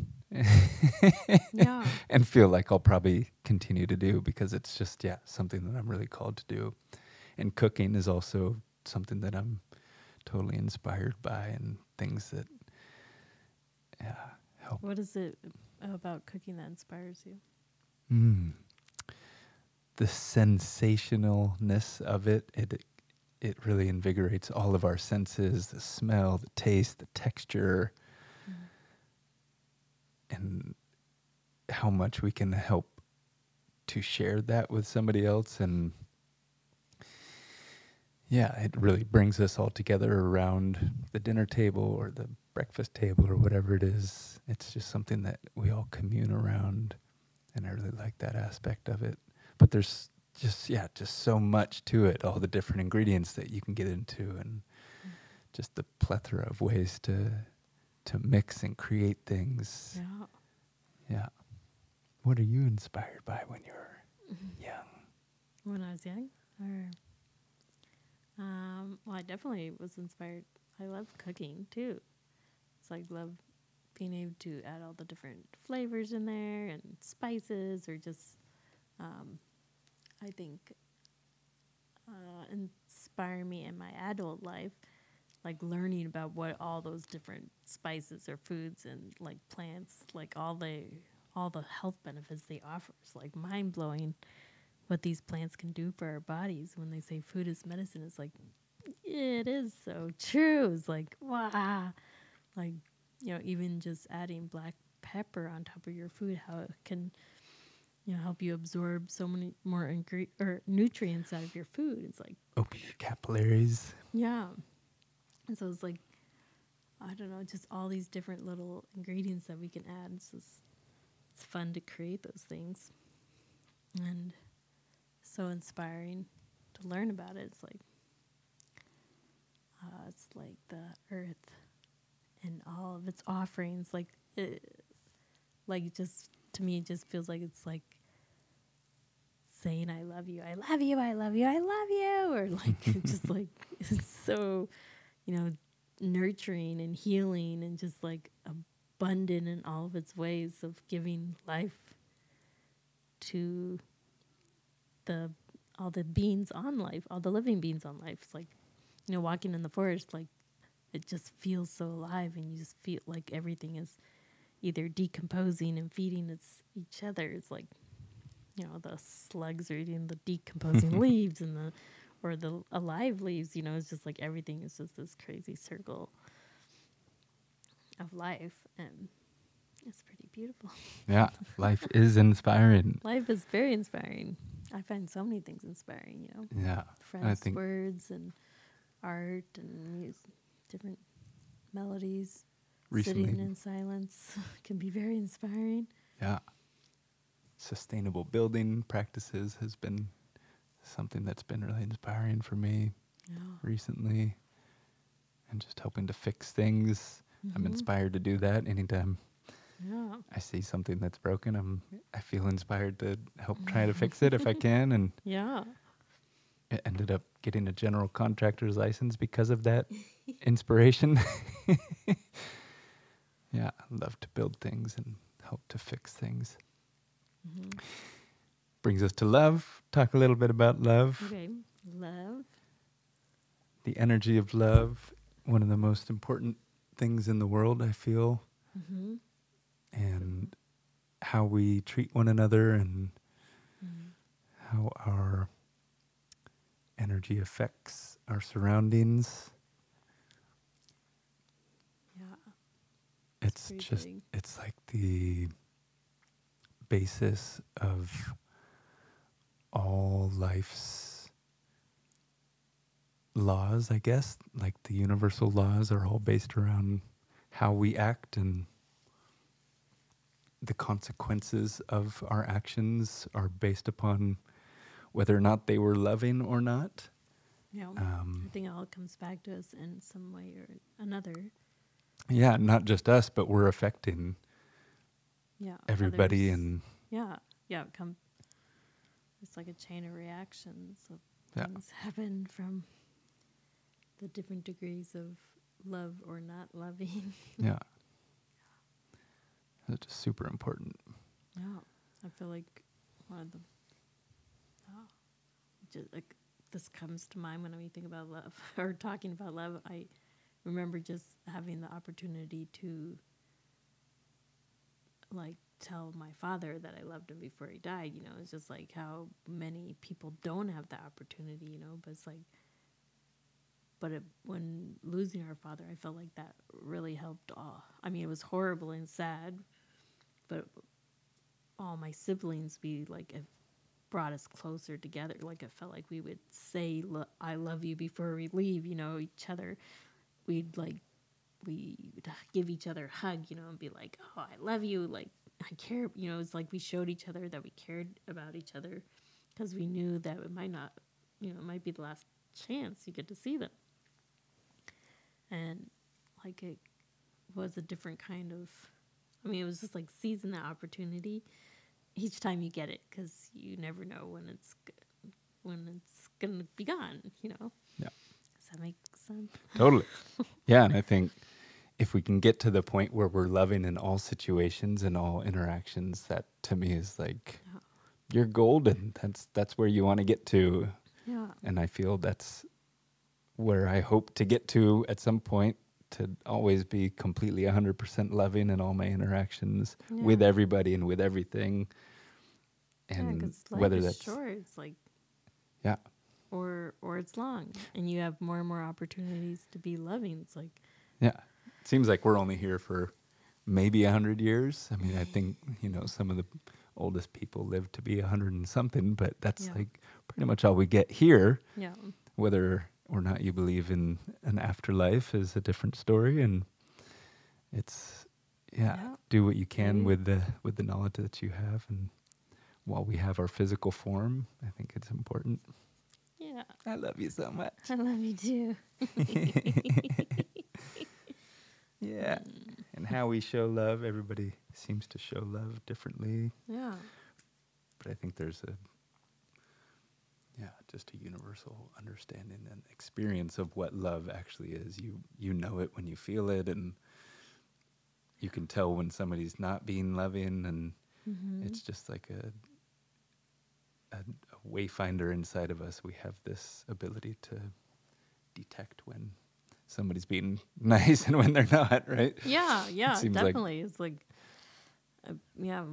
Yeah. and feel like I'll probably continue to do because it's just, yeah, something that I'm really called to do. And cooking is also something that I'm totally inspired by and things that, yeah, What is it about cooking that inspires you? Mm. The sensationalness of it, it, it really invigorates all of our senses the smell, the taste, the texture, and how much we can help to share that with somebody else. And yeah, it really brings us all together around the dinner table or the breakfast table or whatever it is. It's just something that we all commune around. And I really like that aspect of it. But there's just, yeah, just so much to it, all the different ingredients that you can get into and just the plethora of ways to to mix and create things. Yeah. Yeah. What are you inspired by when you're young? When I was young, or um, well, I definitely was inspired. I love cooking too. It's like love being able to add all the different flavors in there and spices, or just um, I think uh, inspire me in my adult life, like learning about what all those different spices or foods and like plants, like all the all the health benefits they offer. It's like mind blowing what these plants can do for our bodies. When they say food is medicine, it's like it is so true. It's like wow, like you know, even just adding black pepper on top of your food, how it can you know help you absorb so many more ingre- or nutrients out of your food. It's like Open your capillaries. yeah. And so it's like, I don't know, just all these different little ingredients that we can add. It's just, it's fun to create those things. And so inspiring to learn about it. It's like, uh, it's like the earth and all of its offerings. Like, it, like just, to me, it just feels like it's like saying, I love you, I love you, I love you, I love you. Or like, just like, it's so, you know, nurturing and healing and just like abundant in all of its ways of giving life to the all the beings on life, all the living beings on life. It's like, you know, walking in the forest, like it just feels so alive, and you just feel like everything is either decomposing and feeding its each other. It's like, you know, the slugs are eating the decomposing leaves, and the or the alive leaves. You know, it's just like everything is just this crazy circle of life, and it's pretty beautiful. Yeah, life is inspiring. Life is very inspiring. I find so many things inspiring, you know. Yeah, Friends' words and art and music, different melodies. Recently- Sitting in silence can be very inspiring. yeah. Sustainable building practices has been something that's been really inspiring for me Yeah. recently, and just hoping to fix things. I'm Mhm. inspired to do that anytime Yeah. I see something that's broken. I'm I feel inspired to help try to fix it if I can, and Yeah. it ended up getting a general contractor's license because of that inspiration. yeah, I love to build things and help to fix things. Mhm. Brings us to love. Talk a little bit about love. Okay. Love. The energy of love, one of the most important things in the world, I feel, Mm-hmm. and how we treat one another and Mm-hmm. how our energy affects our surroundings. Yeah. It's just it's like the basis of all life's laws, I guess. Like the universal laws are all based around how we act and the consequences of our actions are based upon whether or not they were loving or not. Yeah. Um, I think it all comes back to us in some way or another. yeah, not just us, but we're affecting Yeah. everybody others. and Yeah, yeah. It come. It's like a chain of reactions of Yeah. things happen from the different degrees of love or not loving. yeah. That's just super important. yeah, I feel like one of the. Just like this comes to mind when we think about love or talking about love. I remember just having the opportunity to like tell my father that I loved him before he died. You know, it's just like how many people don't have the opportunity. You know, but it's like, but it, when losing our father, I felt like that really helped. All I mean, it was horrible and sad, but all my siblings, we like brought us closer together. Like it felt like we would say "I love you" before we leave. You know, each other. We'd like we would give each other a hug, you know, and be like, "Oh, I love you," like I care. You know, it's like we showed each other that we cared about each other because we knew that it might not, you know, it might be the last chance you get to see them. And like it was a different kind of, I mean, it was just like seizing that opportunity each time you get it because you never know when it's g- when it's gonna be gone. You know. Yeah. Does that make sense? Totally. yeah, and I think if we can get to the point where we're loving in all situations and all interactions, that to me is like Yeah. you're golden. That's that's where you want to get to, Yeah. and I feel that's where I hope to get to at some point to always be completely 100% loving in all my interactions with everybody and with everything. Yeah, life whether that's short, it's like yeah, or or it's long, and you have more and more opportunities to be loving. It's like Yeah. It seems like we're only here for maybe a hundred years. I mean, I think, you know, some of the oldest people live to be a hundred and something, but that's Yeah. like pretty much all we get here. yeah, Whether or not you believe in an afterlife is a different story and it's yeah, Yeah. do what you can Maybe. with the with the knowledge that you have and while we have our physical form, I think it's important. yeah. I love you so much. I love you too. Yeah. Mm. And how we show love, everybody seems to show love differently. Yeah, But I think there's a, yeah, just a universal understanding and experience of what love actually is. You you know it when you feel it, and you can tell when somebody's not being loving, and Mhm. it's just like a a, a wayfinder inside of us. We have this ability to detect when somebody's being nice and when they're not, right? Yeah, yeah, like- definitely. It's like, uh, yeah,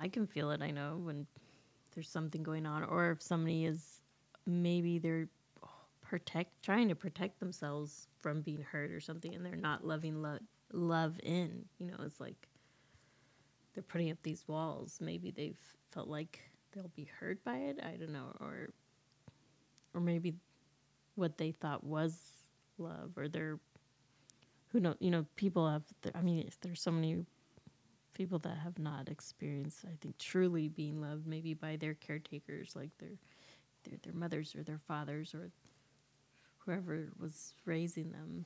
I can feel it. I know when there's something going on, or if somebody is maybe they're protect trying to protect themselves from being hurt or something, and they're not loving lo- love in. You know, it's like they're putting up these walls. Maybe they've felt like they'll be hurt by it. I don't know, or or maybe what they thought was love, or they're who know you know people have i mean there's so many people that have not experienced i think truly being loved maybe by their caretakers like their their, their mothers or their fathers or whoever was raising them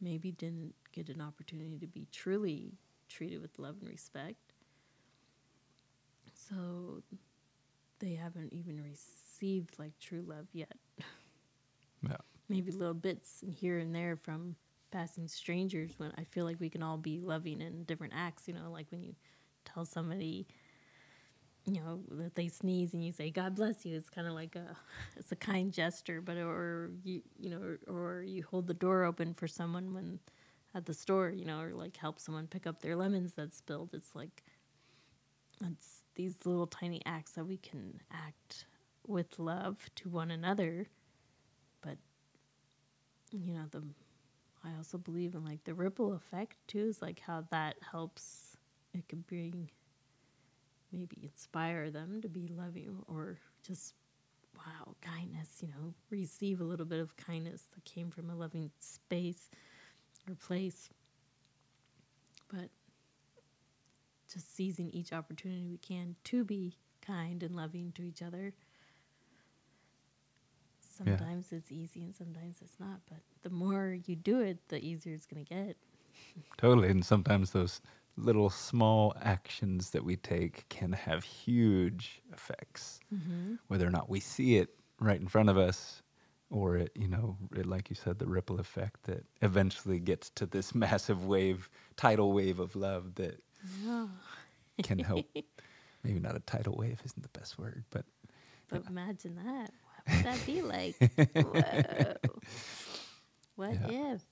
maybe didn't get an opportunity to be truly treated with love and respect so they haven't even received like true love yet Yeah. maybe little bits here and there from passing strangers when I feel like we can all be loving in different acts, you know, like when you tell somebody you know that they sneeze and you say god bless you it's kind of like a it's a kind gesture but or you you know or, or you hold the door open for someone when at the store you know or like help someone pick up their lemons that spilled. It's like it's these little tiny acts that we can act with love to one another but you know the i also believe in like the ripple effect too is like how that helps it can bring maybe inspire them to be loving or just wow kindness you know receive a little bit of kindness that came from a loving space or place but just seizing each opportunity we can to be kind and loving to each other Yeah. sometimes it's easy and sometimes it's not but the more you do it the easier it's going to get Totally. And sometimes those little small actions that we take can have huge effects, mm-hmm. whether or not we see it right in front of us or it, you know, it, like you said, the ripple effect that eventually gets to this massive wave, tidal wave of love that yeah. can help. Maybe not a tidal wave isn't the best word, but But imagine that. What would that be like? Whoa. What Yeah. if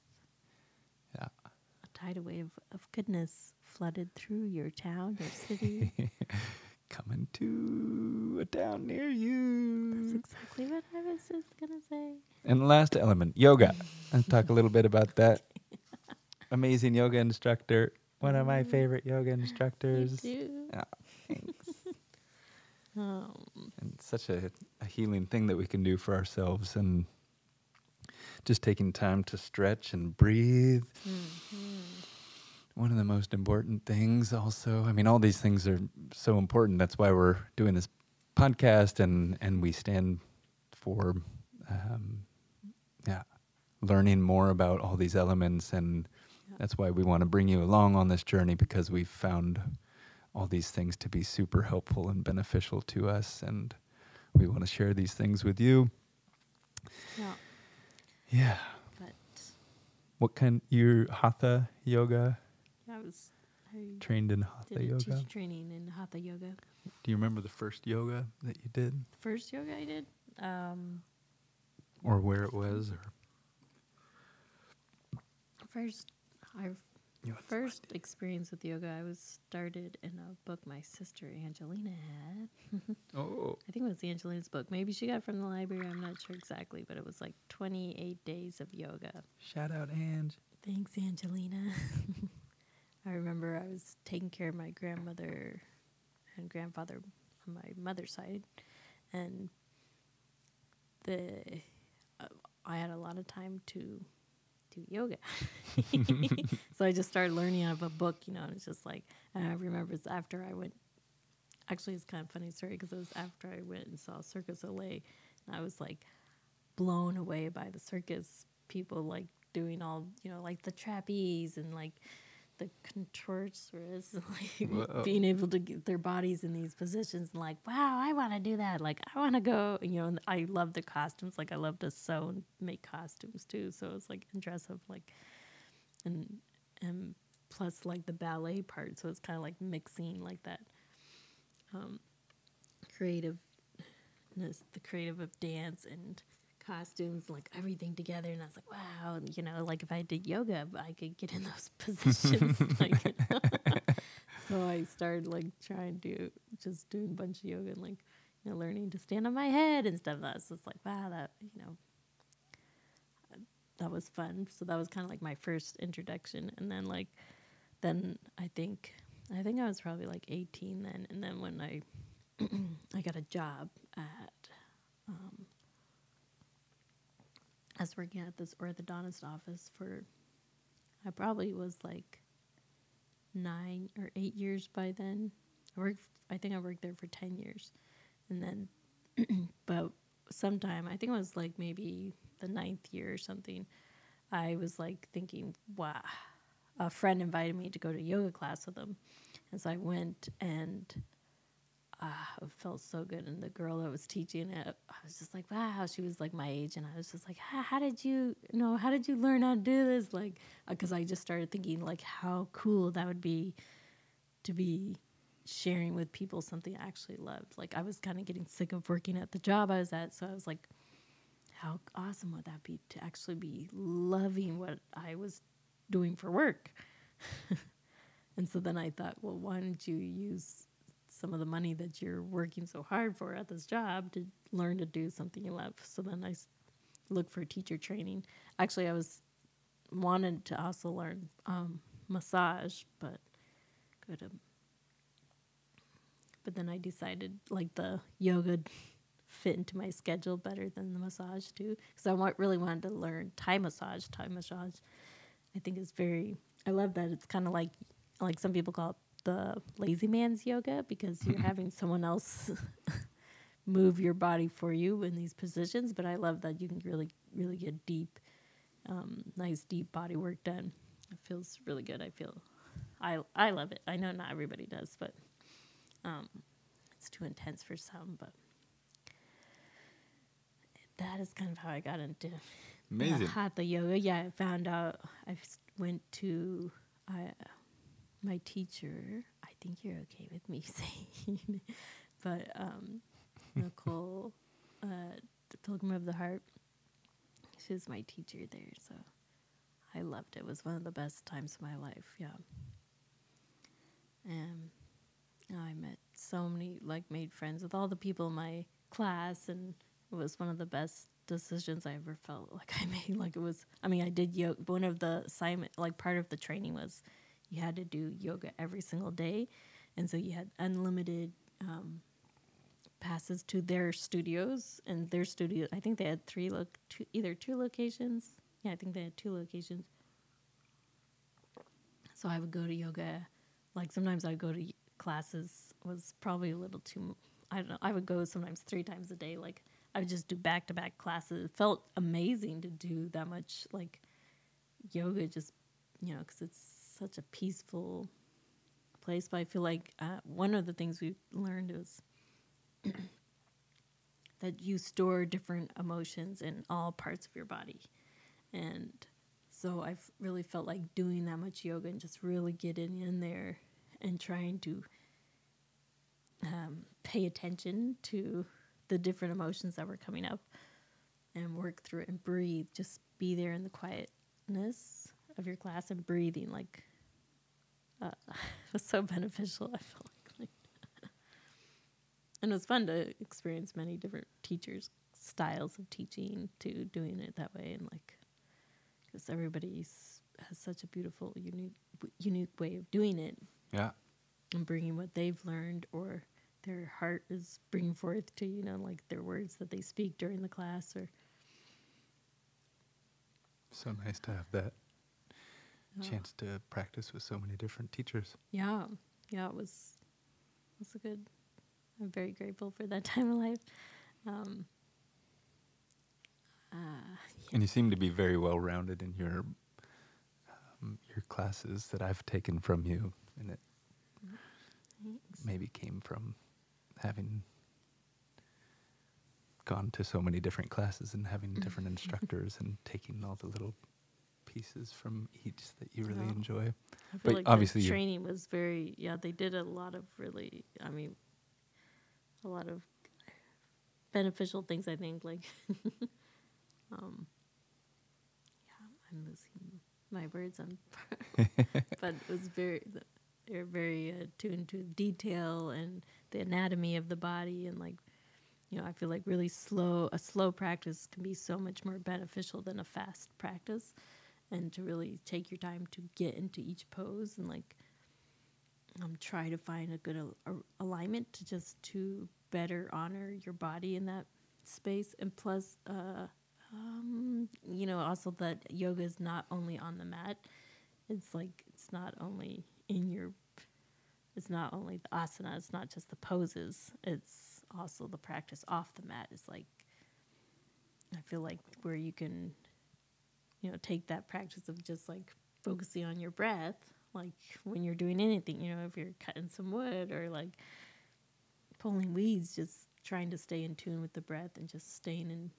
yeah. a tidal wave of goodness flooded through your town or city? Coming to a town near you. That's exactly what I was just going to say. And the last element, yoga. Let's talk a little bit about that. Amazing yoga instructor. One of my favorite yoga You instructors. do. Yeah, thanks. Oh, and such a, a healing thing that we can do for ourselves and just taking time to stretch and breathe. One of the most important things, also. I mean, all these things are so important. That's why we're doing this podcast, and and we stand for, um, yeah, learning more about all these elements, and Yeah. that's why we want to bring you along on this journey because we've found all these things to be super helpful and beneficial to us, and we want to share these things with you. yeah. Yeah. But What kind? You're hatha yoga I was, I trained in hatha did a yoga. teacher training in Hatha Yoga. Do you remember the first yoga that you did, First yoga I did, um, or where it was, or first, I first experience with yoga, I was started in a book my sister Angelina had. Oh, I think it was Angelina's book. Maybe she got it from the library. I'm not sure exactly, but it was like 28 days of yoga. shout out Ange. Thanks, Angelina. I remember I was taking care of my grandmother and grandfather on my mother's side, and the uh, I had a lot of time to do yoga. so I just started learning out of a book, you know, and it's just like, and I remember it's after I went, actually, it's kind of funny story because it was after I went and saw Cirque du Soleil, and I was like blown away by the circus people, like doing all, you know, like the trapeze and like the contortionists, like Whoa. being able to get their bodies in these positions and like, wow, I want to do that. Like, I want to go, you know, and I love the costumes. Like, I love to sew and make costumes too. So it's like, and dress up like, and, and plus like the ballet part. So it's kind of like mixing like that um, creative creativeness, the creative of dance and costumes, like everything together. And I was like, wow, you know, like if I did yoga, I could get in those positions. like, so I started like trying to just doing a bunch of yoga and like, you know, learning to stand on my head and stuff. That's just like, wow, that, you know, that was fun. So that was kind of like my first introduction. And then like, then I think, I think I was probably like 18 then. And then when I, I got a job at, um, was working at this orthodontist office for, I probably was like nine or eight years by then. I worked, I think I worked there for 10 years. And then, but sometime, I think it was like maybe the ninth year or something, I was like thinking, wow, a friend invited me to go to yoga class with him. And so I went and ah, it felt so good. And the girl that was teaching it, I was just like, wow, she was like my age. And I was just like, how, did you, you know, how did you learn how to do this? Like, because I just started thinking, like, how cool that would be to be sharing with people something I actually loved. Like, I was kind of getting sick of working at the job I was at. So I was like, how awesome would that be to actually be loving what I was doing for work? and so then I thought, well, why don't you use some of the money that you're working so hard for at this job to learn to do something you love? So then I looked for teacher training. Actually, I was wanted to also learn um, massage, but. But then I decided like the yoga fit into my schedule better than the massage too, because I wa- really wanted to learn Thai massage. Thai massage, I think is very. I love that it's kind of like like some people call it the lazy man's yoga because you're having someone else move your body for you in these positions. But I love that you can really really get deep, um, nice deep body work done. It feels really good. I feel, I I love it. I know not everybody does, but um, it's too intense for some. But that is kind of how I got into Amazing. hatha yoga. Yeah, I found out. I went to I, my teacher. I think you're okay with me saying, but um, Nicole, uh, the Pilgrim of the Heart. She was my teacher there, so I loved it. It was one of the best times of my life. Yeah, and I met so many, like, made friends with all the people in my class, and it was one of the best decisions I ever felt like I made. Like it was, I mean, I did yoga. One of the assignment, like part of the training was you had to do yoga every single day, and so you had unlimited um, passes to their studios and their studio. I think they had three, look, two, either two locations. Yeah, I think they had two locations. So I would go to yoga. Like sometimes I'd go to classes was probably a little too. I don't know. I would go sometimes three times a day. Like I would just do back to back classes. It felt amazing to do that much like yoga. Just you know, because it's such a peaceful place. But I feel like uh, one of the things we learned is that you store different emotions in all parts of your body, and so I've really felt like doing that much yoga and just really getting in there and trying to um, pay attention to the different emotions that were coming up and work through it and breathe. Just be there in the quietness of your class and breathing. Like, uh, it was so beneficial. I felt like, and it was fun to experience many different teachers' styles of teaching to doing it that way and like because everybody has such a beautiful, unique, unique way of doing it Yeah. and bringing what they've learned or their heart is bringing forth to you know like their words that they speak during the class or So nice to have that Yeah. chance to practice with so many different teachers. yeah yeah it was it was a good i'm very grateful for that time of life um uh, And you seem to be very well rounded in your um, your classes that I've taken from you, and it thanks. maybe came from having gone to so many different classes and having different instructors and taking all the little pieces from each that you really enjoy. I feel But like obviously the training was very yeah they did a lot of really I mean a lot of beneficial things. I think like, um, yeah, I'm losing my words on, but it was very they're very attuned to detail and the anatomy of the body and like you know i feel like really slow a slow practice can be so much more beneficial than a fast practice and to really take your time to get into each pose and like um, try to find a good al- alignment to just to better honor your body in that space. And plus uh, um, you know also that yoga is not only on the mat it's like it's not only in your it's not only the asana it's not just the poses it's also the practice off the mat it's like i feel like where you can you know take that practice of just like focusing on your breath like when you're doing anything you know if you're cutting some wood or like pulling weeds just trying to stay in tune with the breath and just staying in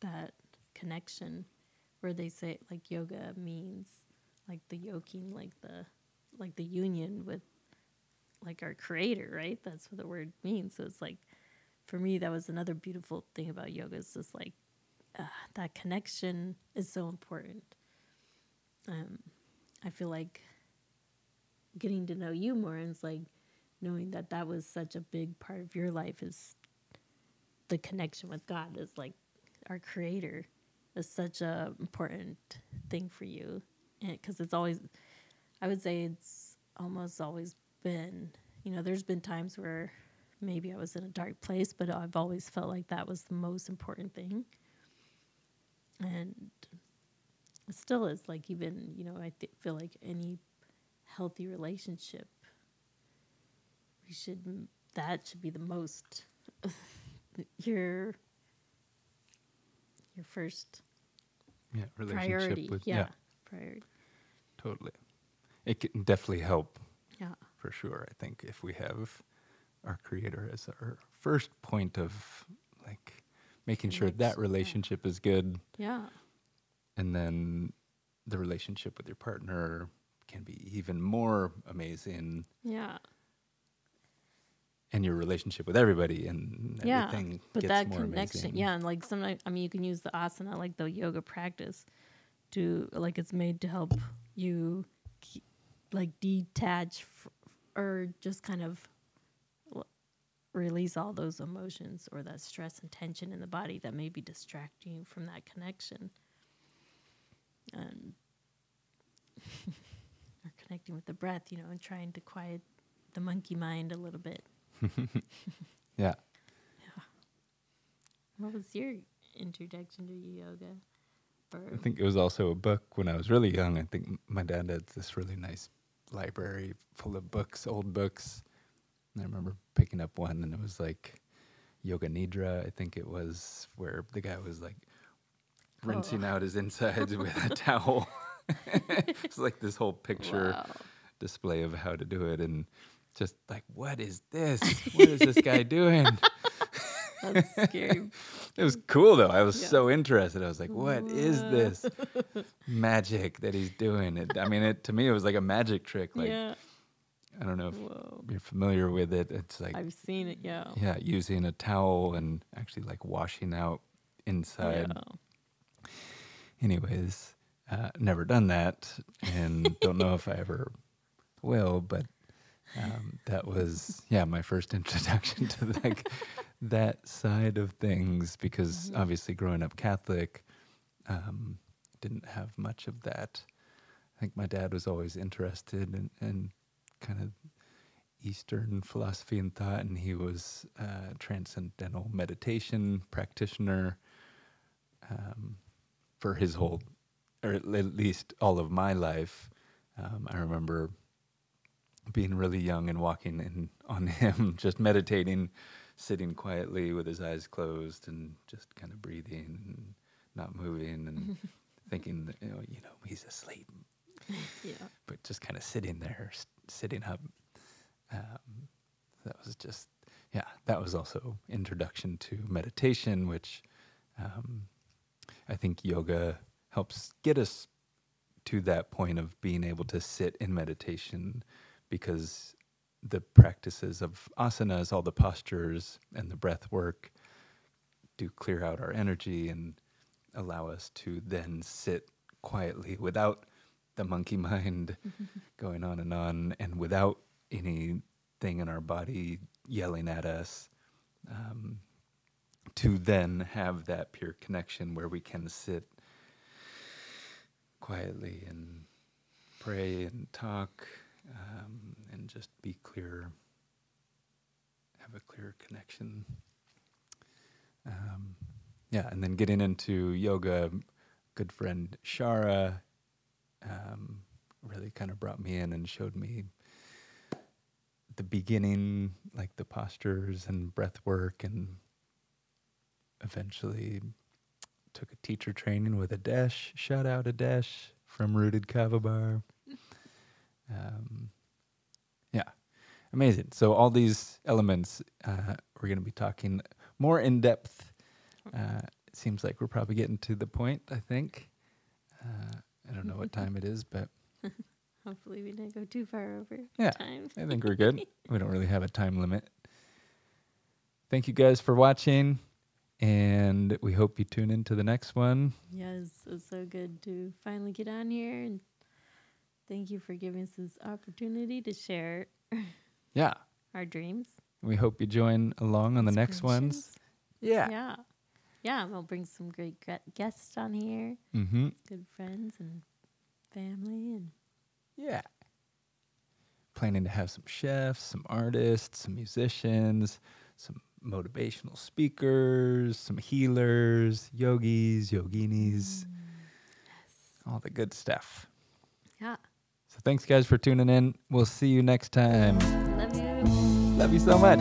that connection where they say like yoga means like the yoking like the like the union with like our creator right? That's what the word means. So it's like for me that was another beautiful thing about yoga is just like uh, that connection is so important. Um, i feel like getting to know you more and like knowing that that was such a big part of your life is the connection with god is like our creator is such a important thing for you. Because it's always i would say it's almost always been you know there's been times where maybe i was in a dark place but i've always felt like that was the most important thing and it still is like even you know i th- feel like any healthy relationship we should that should be the most your your first Yeah, relationship priority with yeah, yeah, priority totally. It can definitely help yeah for sure. I think if we have our creator as our first point of like making sure that Connection, yeah. relationship is good, yeah and then the relationship with your partner can be even more amazing, yeah and your relationship with everybody and yeah everything but gets that more connection amazing. yeah and like sometimes i mean you can use the asana like the yoga practice to like it's made to help you ke- like detach f- or just kind of release all those emotions or that stress and tension in the body that may be distracting you from that connection um, and or connecting with the breath you know and trying to quiet the monkey mind a little bit yeah. What was your introduction to yoga? Or I think it was also a book when I was really young. I think my dad had this really nice library full of books, old books. I remember picking up one and it was like Yoga Nidra, I think it was, where the guy was like rinsing Oh. out his insides with a towel. it's like this whole picture Wow. display of how to do it and just like what is this? What is this guy doing? That's scary. It was cool though. I was Yeah. so interested. I was like, "What is this magic that he's doing?" It, I mean, it to me it was like a magic trick. Like yeah. I don't know if Whoa. you're familiar with it. It's like I've seen it. Yeah. yeah, using a towel and actually like washing out inside. Yeah. Anyways, uh, never done that, and don't know if I ever will. But um, that was yeah my first introduction to like that side of things because Mhm. obviously growing up Catholic, um, didn't have much of that. I think my dad was always interested in, in kind of Eastern philosophy and thought, and he was a transcendental meditation practitioner um, for his whole, or at least all of my life. Um, I remember being really young and walking in on him, just meditating, sitting quietly with his eyes closed and just kind of breathing and not moving and thinking, that, you know, you know, he's asleep, Yeah. but just kind of sitting there, sitting up. Um, that was just, yeah, that was also introduction to meditation, which um, I think yoga helps get us to that point of being able to sit in meditation because the practices of asanas, all the postures and the breath work do clear out our energy and allow us to then sit quietly without the monkey mind going on and on and without anything in our body yelling at us. Um, to then have that pure connection where we can sit quietly and pray and talk um, and just be clear, have a clear connection. Um, yeah, and then getting into yoga, good friend Shara um, really kind of brought me in and showed me the beginning, like the postures and breath work, and eventually took a teacher training with Adesh. Shout out Adesh from Rooted Kava Bar. Um, yeah, amazing. So all these elements uh, we're going to be talking more in depth. Uh, it seems like we're probably getting to the point. I think. Uh, I don't know what time it is, but Hopefully, we didn't go too far over Yeah. time. I think we're good. we don't really have a time limit. Thank you guys for watching, and we hope you tune into the next one. Yes, it's so good to finally get on here, and thank you for giving us this opportunity to share Yeah, our dreams. we hope you join along on the next ones. Yeah. Yeah. Yeah, we'll bring some great gue- guests on here, Mm-hmm. good friends and family, and Yeah. Planning to have some chefs, some artists, some musicians, some motivational speakers, some healers, yogis, yoginis, all the good stuff. yeah. So thanks guys for tuning in. We'll see you next time. Love you. Love you so much.